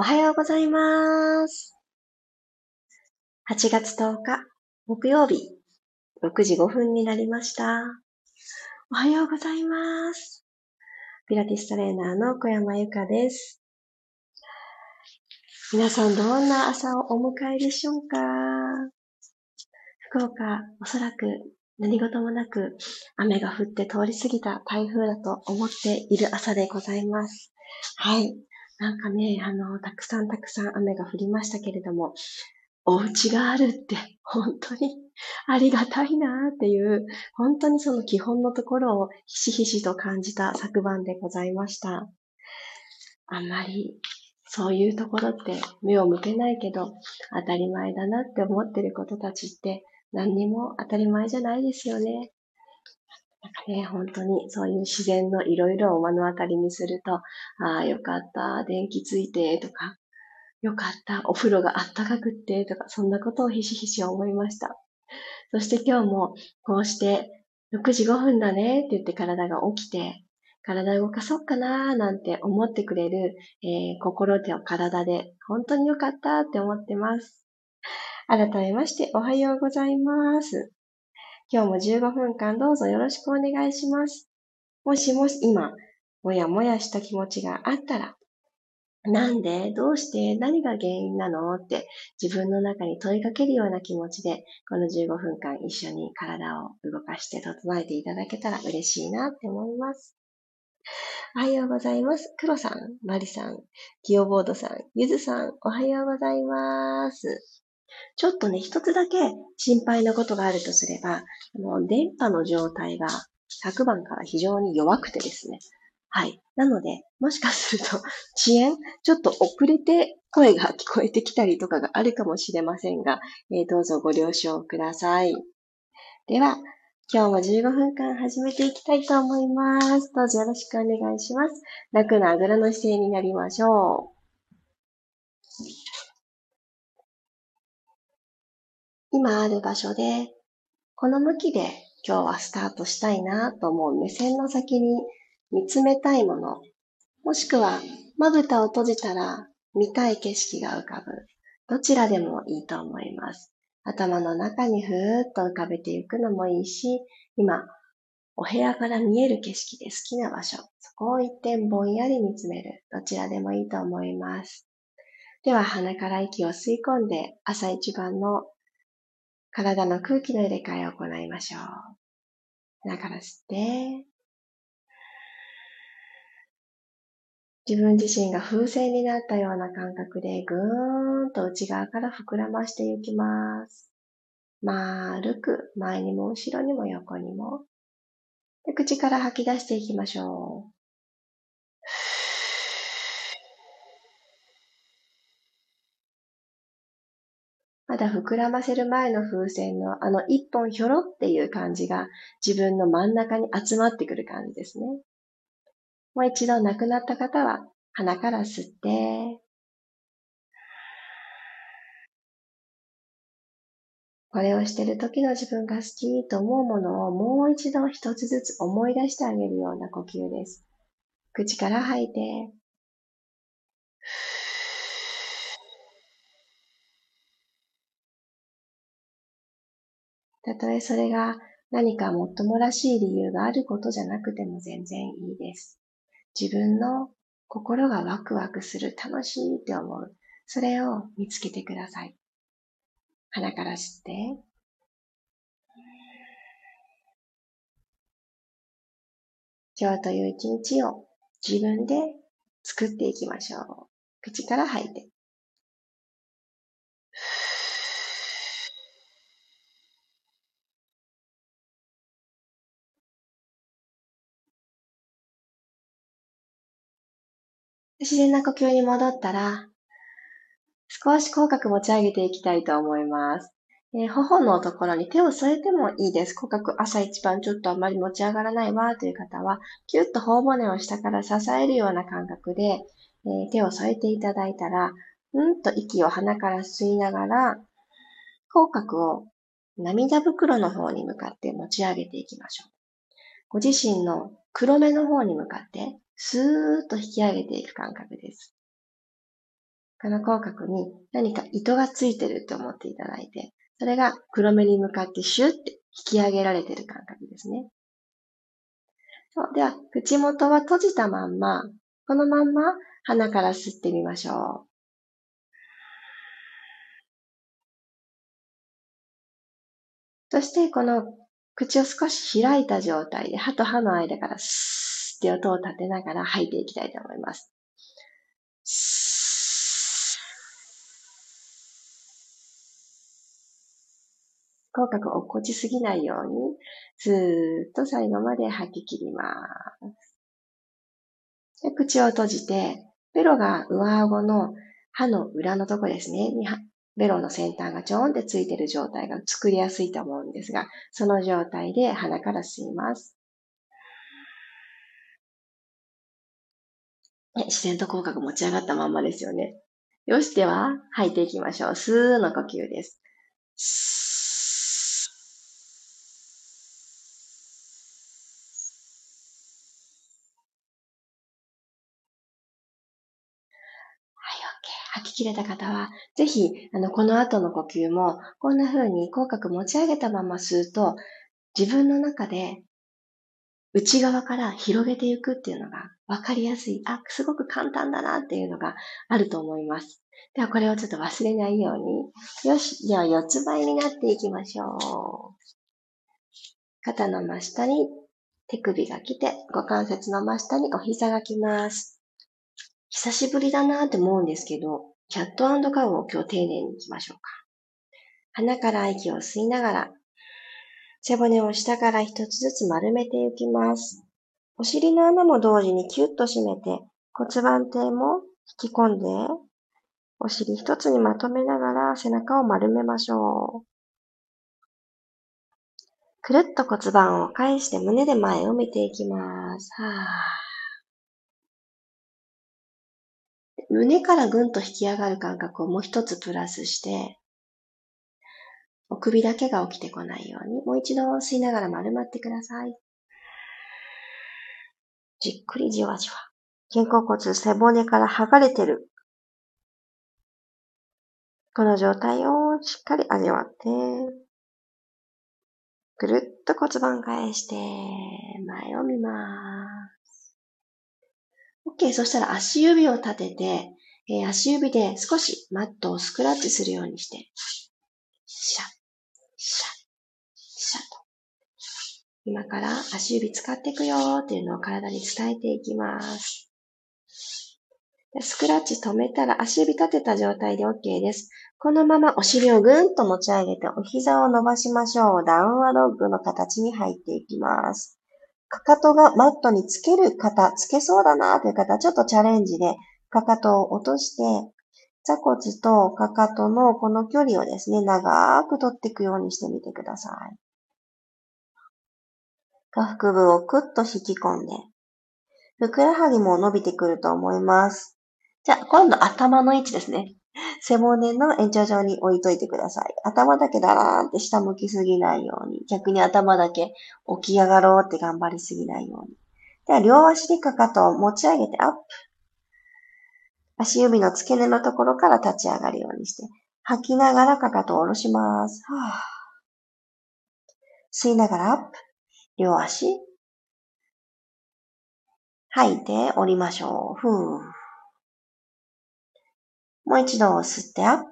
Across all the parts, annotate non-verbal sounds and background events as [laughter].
おはようございます。8月10日、木曜日、6時5分になりました。おはようございます。ピラティストレーナーの小山由かです。皆さんどんな朝をお迎えでしょうか？福岡、おそらく何事もなく雨が降って通り過ぎた台風だと思っている朝でございます。はい。なんかね、あの、たくさんたくさん雨が降りましたけれども、お家があるって本当にありがたいなっていう、本当にその基本のところをひしひしと感じた昨晩でございました。あんまりそういうところって目を向けないけど当たり前だなって思ってることたちって何にも当たり前じゃないですよね。ね、本当にそういう自然のいろいろを目の当たりにすると、ああ、よかった、電気ついて、とか、よかった、お風呂があったかくって、とか、そんなことをひしひし思いました。そして今日も、こうして、6時5分だねって言って体が起きて、体動かそうかなーなんて思ってくれる、えー、心と体で、本当によかったって思ってます。改めまして、おはようございます。今日も15分間どうぞよろしくお願いします。もしもし今、もやもやした気持ちがあったら、なんでどうして何が原因なのって自分の中に問いかけるような気持ちで、この15分間一緒に体を動かして整えていただけたら嬉しいなって思います。おはようございます。黒さん、マリさん、ギオボードさん、ゆずさん、おはようございます。ちょっとね、一つだけ心配なことがあるとすれば、あの、電波の状態が昨晩から非常に弱くてですね。はい。なので、もしかすると遅延、ちょっと遅れて声が聞こえてきたりとかがあるかもしれませんが、えー、どうぞご了承ください。では、今日も15分間始めていきたいと思います。どうぞよろしくお願いします。楽なあぐらの姿勢になりましょう。今ある場所で、この向きで今日はスタートしたいなと思う目線の先に見つめたいもの、もしくはまぶたを閉じたら見たい景色が浮かぶ。どちらでもいいと思います。頭の中にふーっと浮かべていくのもいいし、今、お部屋から見える景色で好きな場所、そこを一点ぼんやり見つめる。どちらでもいいと思います。では鼻から息を吸い込んで朝一番の体の空気の入れ替えを行いましょう。鼻から吸って、自分自身が風船になったような感覚でぐーんと内側から膨らましていきます。丸く前にも後ろにも横にも。口から吐き出していきましょう。まだ膨らませる前の風船のあの一本ひょろっていう感じが自分の真ん中に集まってくる感じですね。もう一度亡くなった方は鼻から吸って、これをしてる時の自分が好きと思うものをもう一度一つずつ思い出してあげるような呼吸です。口から吐いて、たとえそれが何かもっともらしい理由があることじゃなくても全然いいです。自分の心がワクワクする、楽しいって思う。それを見つけてください。鼻から吸って。今日という一日を自分で作っていきましょう。口から吐いて。自然な呼吸に戻ったら、少し口角持ち上げていきたいと思います。えー、頬のところに手を添えてもいいです。口角朝一番ちょっとあまり持ち上がらないわという方は、キュッと頬骨を下から支えるような感覚で、えー、手を添えていただいたら、うんと息を鼻から吸いながら、口角を涙袋の方に向かって持ち上げていきましょう。ご自身の黒目の方に向かってスーッと引き上げていく感覚です。この口角に何か糸がついてるって思っていただいて、それが黒目に向かってシュッて引き上げられてる感覚ですね。そう。では、口元は閉じたまんま、このまんま鼻から吸ってみましょう。そして、この口を少し開いた状態で、歯と歯の間からスーって音を立てながら吐いていきたいと思います。口角を落っこちすぎないように、ずーっと最後まで吐き切ります。で口を閉じて、ベロが上顎の歯の裏のとこですね、ベロの先端がちょんってついてる状態が作りやすいと思うんですが、その状態で鼻から吸います。自然と口角持ち上がったまんまですよね。よし、では吐いていきましょう。スーの呼吸です。吐き切れた方は、ぜひ、あの、この後の呼吸も、こんな風に口角持ち上げたまま吸うと、自分の中で内側から広げていくっていうのが分かりやすい。あ、すごく簡単だなっていうのがあると思います。では、これをちょっと忘れないように。よし。では、四つ倍になっていきましょう。肩の真下に手首が来て、股関節の真下にお膝が来ます。久しぶりだなって思うんですけど、キャットカウを今日丁寧に行きましょうか。鼻から息を吸いながら、背骨を下から一つずつ丸めていきます。お尻の穴も同時にキュッと締めて、骨盤底も引き込んで、お尻一つにまとめながら背中を丸めましょう。くるっと骨盤を返して胸で前を見ていきます。胸からぐんと引き上がる感覚をもう一つプラスして、お首だけが起きてこないように、もう一度吸いながら丸まってください。じっくりじわじわ。肩甲骨、背骨から剥がれてる。この状態をしっかり味わって、ぐるっと骨盤返して、前を見ます。OK。そしたら足指を立てて、えー、足指で少しマットをスクラッチするようにして、シャッシャッ、シャッと。今から足指使っていくよっていうのを体に伝えていきます。スクラッチ止めたら足指立てた状態で OK です。このままお尻をぐんと持ち上げてお膝を伸ばしましょう。ダウンワドッグの形に入っていきます。かかとがマットにつける方、つけそうだなという方、ちょっとチャレンジでかかとを落として座骨とかかとのこの距離をですね、長く取っていくようにしてみてください。下腹部をクッと引き込んで、ふくらはぎも伸びてくると思います。じゃあ、今度頭の位置ですね。背骨の延長上に置いといてください。頭だけだらーんって下向きすぎないように、逆に頭だけ起き上がろうって頑張りすぎないように。では、両足でかかとを持ち上げてアップ。足指の付け根のところから立ち上がるようにして、吐きながらかかとを下ろします。吸いながらアップ。両足。吐いて降りましょう。ふう。もう一度吸ってアップ。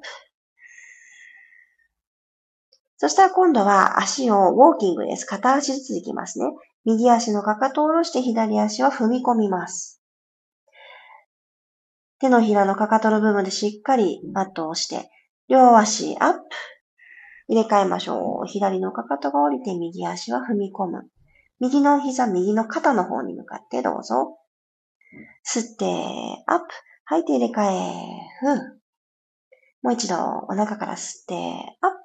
そしたら今度は足をウォーキングです。片足ずついきますね。右足のかかとを下ろして左足を踏み込みます。手のひらのかかとの部分でしっかりマットをして、両足アップ。入れ替えましょう。左のかかとが降りて右足は踏み込む。右の膝、右の肩の方に向かってどうぞ。吸って、アップ。吐いて入れ替え、ふう。もう一度、お腹から吸って、アップ。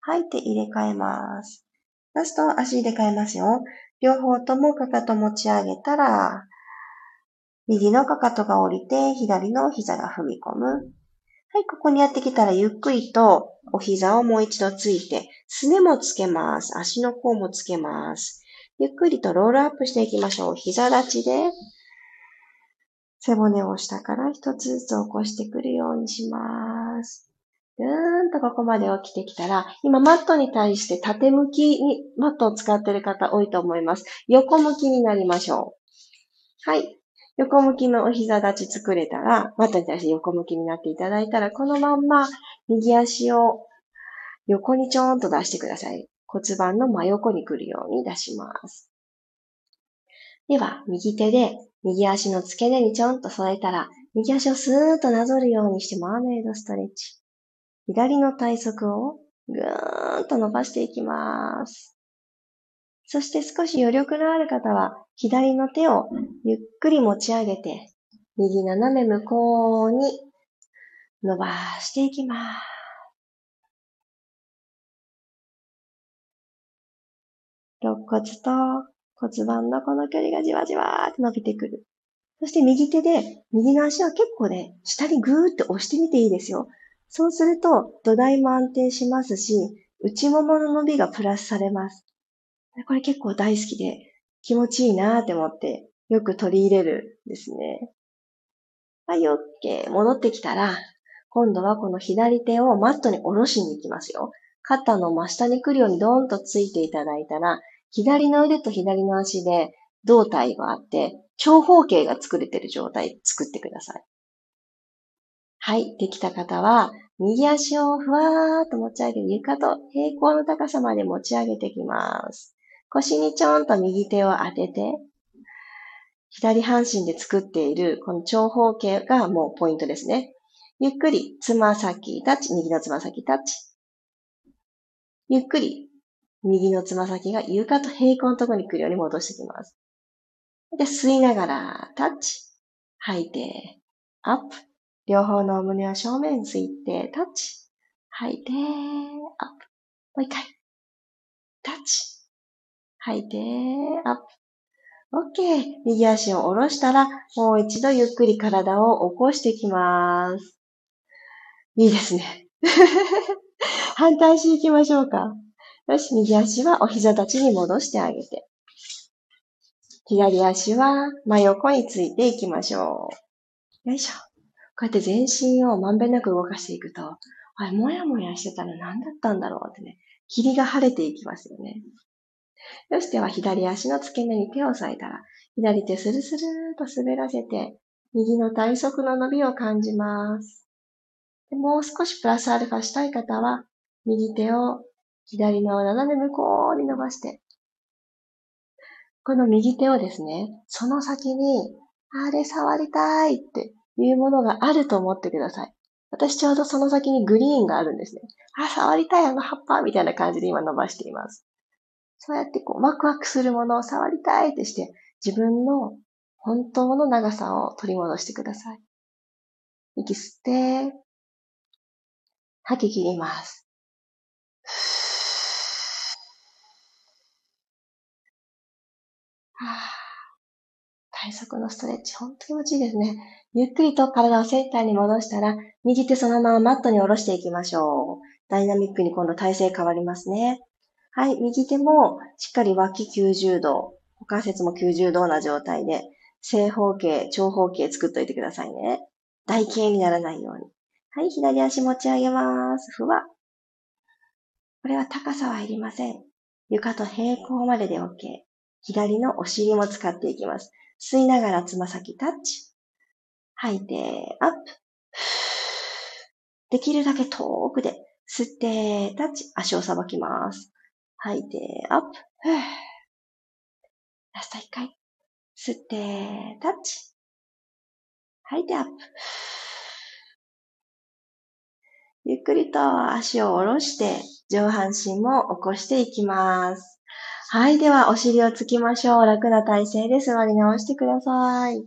吐いて入れ替えます。ラスト、足入れ替えますよ。両方ともかかと持ち上げたら、右のかかとが降りて、左の膝が踏み込む。はい、ここにやってきたらゆっくりとお膝をもう一度ついて、すねもつけます。足の甲もつけます。ゆっくりとロールアップしていきましょう。膝立ちで、背骨を下から一つずつ起こしてくるようにします。ぐーんとここまで起きてきたら、今マットに対して縦向きにマットを使っている方多いと思います。横向きになりましょう。はい。横向きのお膝立ち作れたら、マットに対して横向きになっていただいたら、このまんま右足を横にちょーんと出してください。骨盤の真横に来るように出します。では、右手で右足の付け根にちょんと添えたら、右足をスーッとなぞるようにしてマーメイドストレッチ。左の体側をぐーんと伸ばしていきます。そして少し余力のある方は、左の手をゆっくり持ち上げて、右斜め向こうに伸ばしていきます。肋骨と骨盤のこの距離がじわじわーって伸びてくる。そして右手で、右の足は結構ね、下にぐーって押してみていいですよ。そうすると土台も安定しますし、内ももの伸びがプラスされます。これ結構大好きで気持ちいいなーって思ってよく取り入れるんですね。はい、OK。戻ってきたら、今度はこの左手をマットに下ろしに行きますよ。肩の真下に来るようにドーンとついていただいたら、左の腕と左の足で胴体があって、長方形が作れてる状態作ってください。はい。できた方は、右足をふわーっと持ち上げる床と平行の高さまで持ち上げていきます。腰にちょんと右手を当てて、左半身で作っているこの長方形がもうポイントですね。ゆっくりつま先タッチ、右のつま先タッチ。ゆっくり右のつま先が床と平行のところに来るように戻していきます。で、吸いながらタッチ。吐いて、アップ。両方の胸は正面吸いて、タッチ。吐いて、アップ。もう一回。タッチ。吐いて、アップ。OK。右足を下ろしたら、もう一度ゆっくり体を起こしていきます。いいですね。[laughs] 反対足行きましょうか。よし、右足はお膝立ちに戻してあげて。左足は真横についていきましょう。よいしょ。こうやって全身をまんべんなく動かしていくと、あれ、もやもやしてたら何だったんだろうってね、霧が晴れていきますよね。よし、では左足の付け根に手を添えたら、左手スルスルーと滑らせて、右の体側の伸びを感じます。もう少しプラスアルファしたい方は、右手を左の斜め向こうに伸ばして、この右手をですね、その先に、あれ触りたいっていうものがあると思ってください。私ちょうどその先にグリーンがあるんですね。あ、触りたいあの葉っぱみたいな感じで今伸ばしています。そうやってこうワクワクするものを触りたいってして自分の本当の長さを取り戻してください。息吸って、吐き切ります。はあ体側のストレッチ、ほんと気持ちいいですね。ゆっくりと体をセンターに戻したら、右手そのままマットに下ろしていきましょう。ダイナミックに今度体勢変わりますね。はい、右手もしっかり脇90度、股関節も90度な状態で、正方形、長方形作っといてくださいね。台形にならないように。はい、左足持ち上げます。ふわ。これは高さはいりません。床と平行までで OK。左のお尻も使っていきます。吸いながらつま先タッチ。吐いて、アップ。できるだけ遠くで吸って、タッチ。足をさばきます。吐いて、アップ。ラスト一回。吸って、タッチ。吐いて、アップ。ゆっくりと足を下ろして、上半身も起こしていきます。はい。では、お尻をつきましょう。楽な体勢で座り直してください。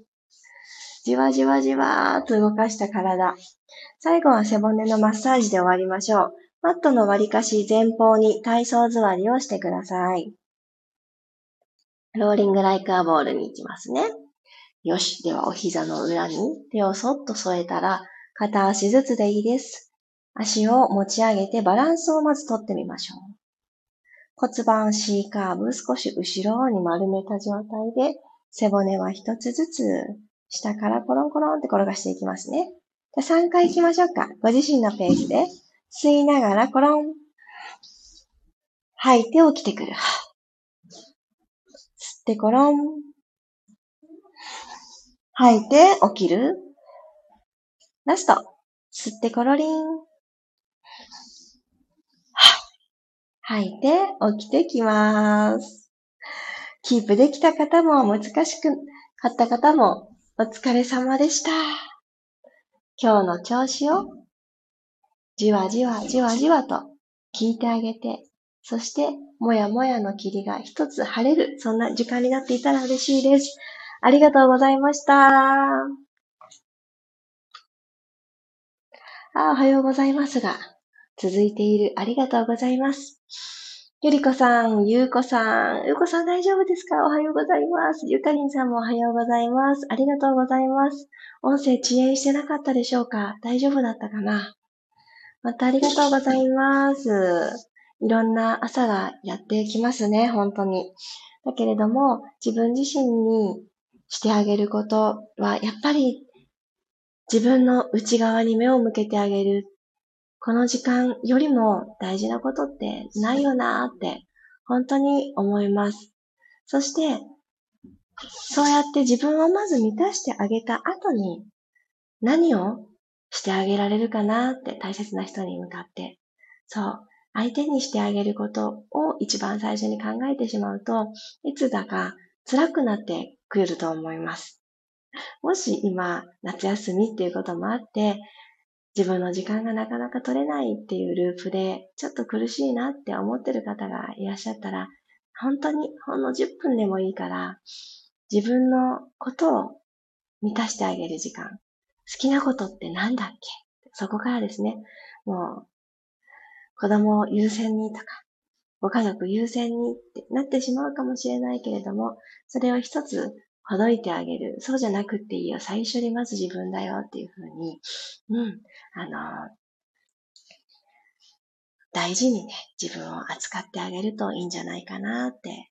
じわじわじわーっと動かした体。最後は背骨のマッサージで終わりましょう。マットの割りかし前方に体操座りをしてください。ローリングライクアボールに行きますね。よし。では、お膝の裏に手をそっと添えたら、片足ずつでいいです。足を持ち上げてバランスをまずとってみましょう。骨盤 C カーブ少し後ろに丸めた状態で背骨は一つずつ下からコロンコロンって転がしていきますね。じゃ3回行きましょうか。ご自身のペースで。吸いながらコロン。吐いて起きてくる。吸ってコロン。吐いて起きる。ラスト。吸ってコロリン。吐いて起きてきます。キープできた方も難しくかった方もお疲れ様でした。今日の調子をじわじわじわじわと聞いてあげて、そして、もやもやの霧が一つ晴れる、そんな時間になっていたら嬉しいです。ありがとうございました。あ、おはようございますが、続いている。ありがとうございます。ゆりこさん、ゆうこさん、ゆうこさん大丈夫ですか？おはようございます。ゆかりんさんもおはようございます。ありがとうございます。音声遅延してなかったでしょうか？大丈夫だったかな？またありがとうございます。いろんな朝がやってきますね、本当に。だけれども、自分自身にしてあげることは、やっぱり自分の内側に目を向けてあげるこの時間よりも大事なことってないよなーって本当に思います。そして、そうやって自分をまず満たしてあげた後に何をしてあげられるかなって大切な人に向かって。そう。相手にしてあげることを一番最初に考えてしまうと、いつだか辛くなってくると思います。もし今、夏休みっていうこともあって、自分の時間がなかなか取れないっていうループで、ちょっと苦しいなって思ってる方がいらっしゃったら、本当にほんの10分でもいいから、自分のことを満たしてあげる時間。好きなことって何だっけ？そこからですね、もう、子供を優先にとか、ご家族優先にってなってしまうかもしれないけれども、それを一つほどいてあげる。そうじゃなくていいよ。最初にまず自分だよっていうふうに、うん、あの、大事にね、自分を扱ってあげるといいんじゃないかなって、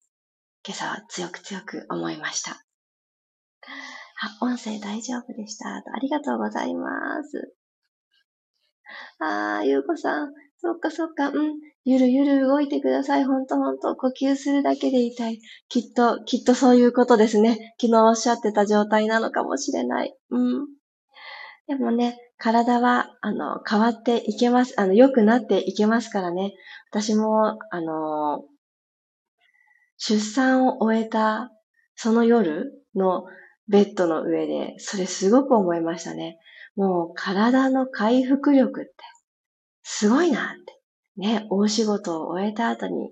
今朝は強く強く思いました。あ、音声大丈夫でした。ありがとうございます。あー、ゆうこさん、そっかそっか、うん。ゆるゆる動いてください。ほんとほんと。呼吸するだけで痛い。きっと、きっとそういうことですね。昨日おっしゃってた状態なのかもしれない。うん。でもね、体は、あの、変わっていけます。あの、良くなっていけますからね。私も、あの、出産を終えた、その夜のベッドの上で、それすごく思いましたね。もう体の回復力ってすごいなって。ね、大仕事を終えた後に、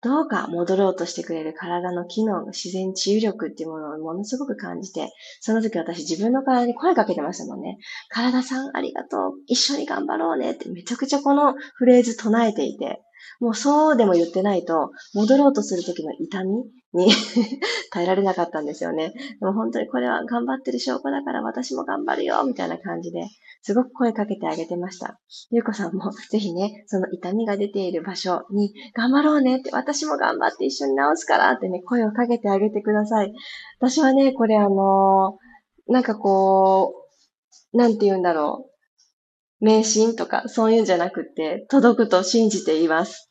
どうか戻ろうとしてくれる体の機能、自然治癒力っていうものをものすごく感じて、その時私自分の体に声かけてましたもんね。体さんありがとう。一緒に頑張ろうねってめちゃくちゃこのフレーズ唱えていて、もうそうでも言ってないと、戻ろうとする時の痛みに [laughs] 耐えられなかったんですよね。でも本当にこれは頑張ってる証拠だから私も頑張るよみたいな感じで、すごく声かけてあげてました。ゆうこさんもぜひね、その痛みが出ている場所に頑張ろうねって、私も頑張って一緒に治すからってね、声をかけてあげてください。私はね、これあのー、なんかこう、なんて言うんだろう。迷信とかそういうんじゃなくて、届くと信じています。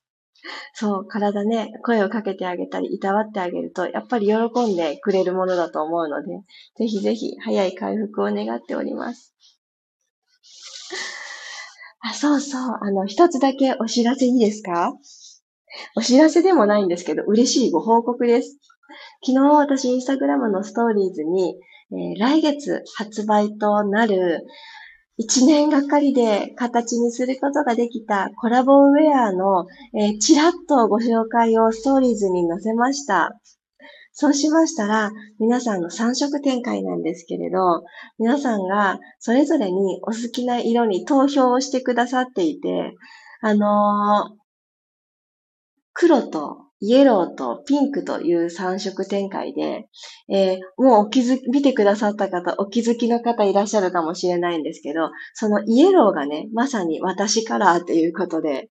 そう、体ね、声をかけてあげたり、いたわってあげると、やっぱり喜んでくれるものだと思うので、ぜひぜひ早い回復を願っております。あ、そうそう。あの、一つだけお知らせいいですか？お知らせでもないんですけど、嬉しいご報告です。昨日私インスタグラムのストーリーズに、えー、来月発売となる一年がかりで形にすることができたコラボウェアの、えー、ちらっとご紹介をストーリーズに載せました。そうしましたら、皆さんの3色展開なんですけれど、皆さんがそれぞれにお好きな色に投票をしてくださっていて、あのー、黒とイエローとピンクという3色展開で、えー、もうお気づき見てくださった方、お気づきの方いらっしゃるかもしれないんですけど、そのイエローがね、まさに私カラーということで、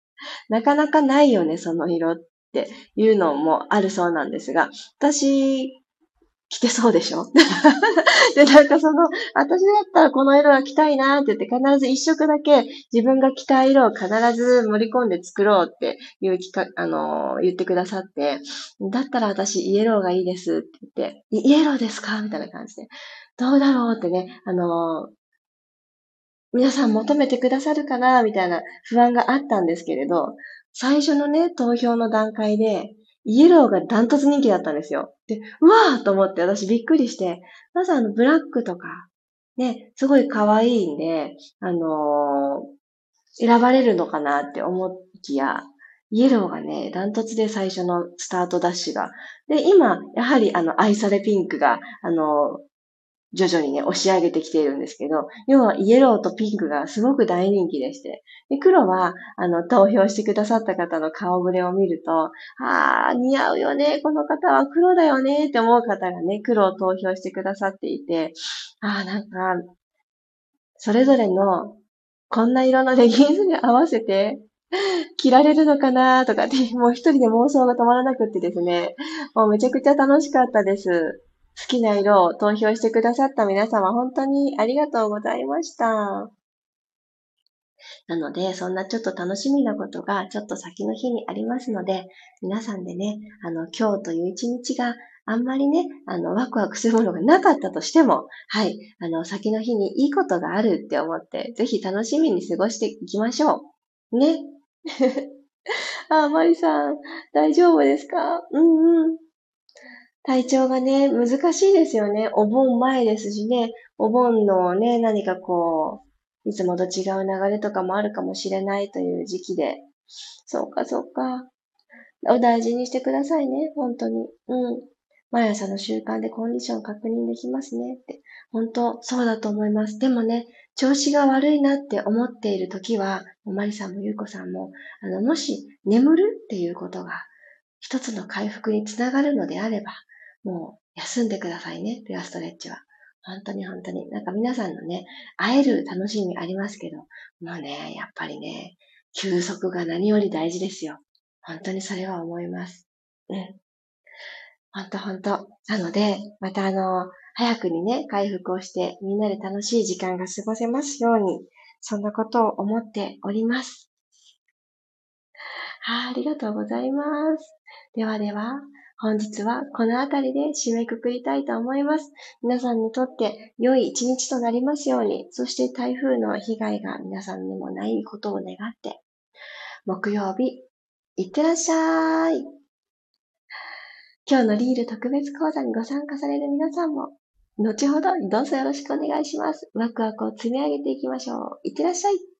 なかなかないよね、その色っていうのもあるそうなんですが、私、着てそうでしょ？[laughs] で、なんかその、私だったらこの色が着たいなって言って必ず一色だけ自分が着たい色を必ず盛り込んで作ろうっていう企画、あのー、言ってくださって、だったら私イエローがいいですって言って、イエローですか？みたいな感じで。どうだろう？ってね、あのー、皆さん求めてくださるかな？みたいな不安があったんですけれど、最初のね、投票の段階で、イエローがダントツ人気だったんですよ。で、うわーと思って私びっくりして、まずあのブラックとか、ね、すごい可愛いんで、あのー、選ばれるのかなって思いきや、イエローがね、ダントツで最初のスタートダッシュが。で、今、やはりあの、愛されピンクが、あの徐々にね、押し上げてきているんですけど、要はイエローとピンクがすごく大人気でして、で黒は、あの、投票してくださった方の顔ぶれを見ると、あー、似合うよね、この方は黒だよね、って思う方がね、黒を投票してくださっていて、あー、なんか、それぞれの、こんな色のレギンスに合わせて、着られるのかなとかって、もう一人で妄想が止まらなくってですね、もうめちゃくちゃ楽しかったです。好きな色を投票してくださった皆様、本当にありがとうございました。なので、そんなちょっと楽しみなことがちょっと先の日にありますので、皆さんでね、あの、今日という一日があんまりね、あの、ワクワクするものがなかったとしても、はい、あの、先の日にいいことがあるって思って、ぜひ楽しみに過ごしていきましょう。ね。[laughs] あ、マリさん、大丈夫ですか？うんうん。体調がね、難しいですよね。お盆前ですしね、お盆のね、何かこう、いつもと違う流れとかもあるかもしれないという時期で。そうか、そうか。お大事にしてくださいね、本当に。うん。毎朝の習慣でコンディション確認できますねって。本当、そうだと思います。でもね、調子が悪いなって思っている時は、マリさんもゆうこさんも、あの、もし眠るっていうことが一つの回復につながるのであれば、もう休んでくださいね、ピュアストレッチは。本当に本当に。なんか皆さんのね、会える楽しみありますけど、もうね、やっぱりね、休息が何より大事ですよ。本当にそれは思います。うん。本当本当。なので、またあの、早くにね、回復をして、みんなで楽しい時間が過ごせますように、そんなことを思っております。はあ、ありがとうございます。ではでは、本日はこの辺りで締めくくりたいと思います。皆さんにとって良い一日となりますように、そして台風の被害が皆さんにもないことを願って、木曜日、いってらっしゃい。今日のリール特別講座にご参加される皆さんも、後ほどどうぞよろしくお願いします。ワクワクを積み上げていきましょう。いってらっしゃい。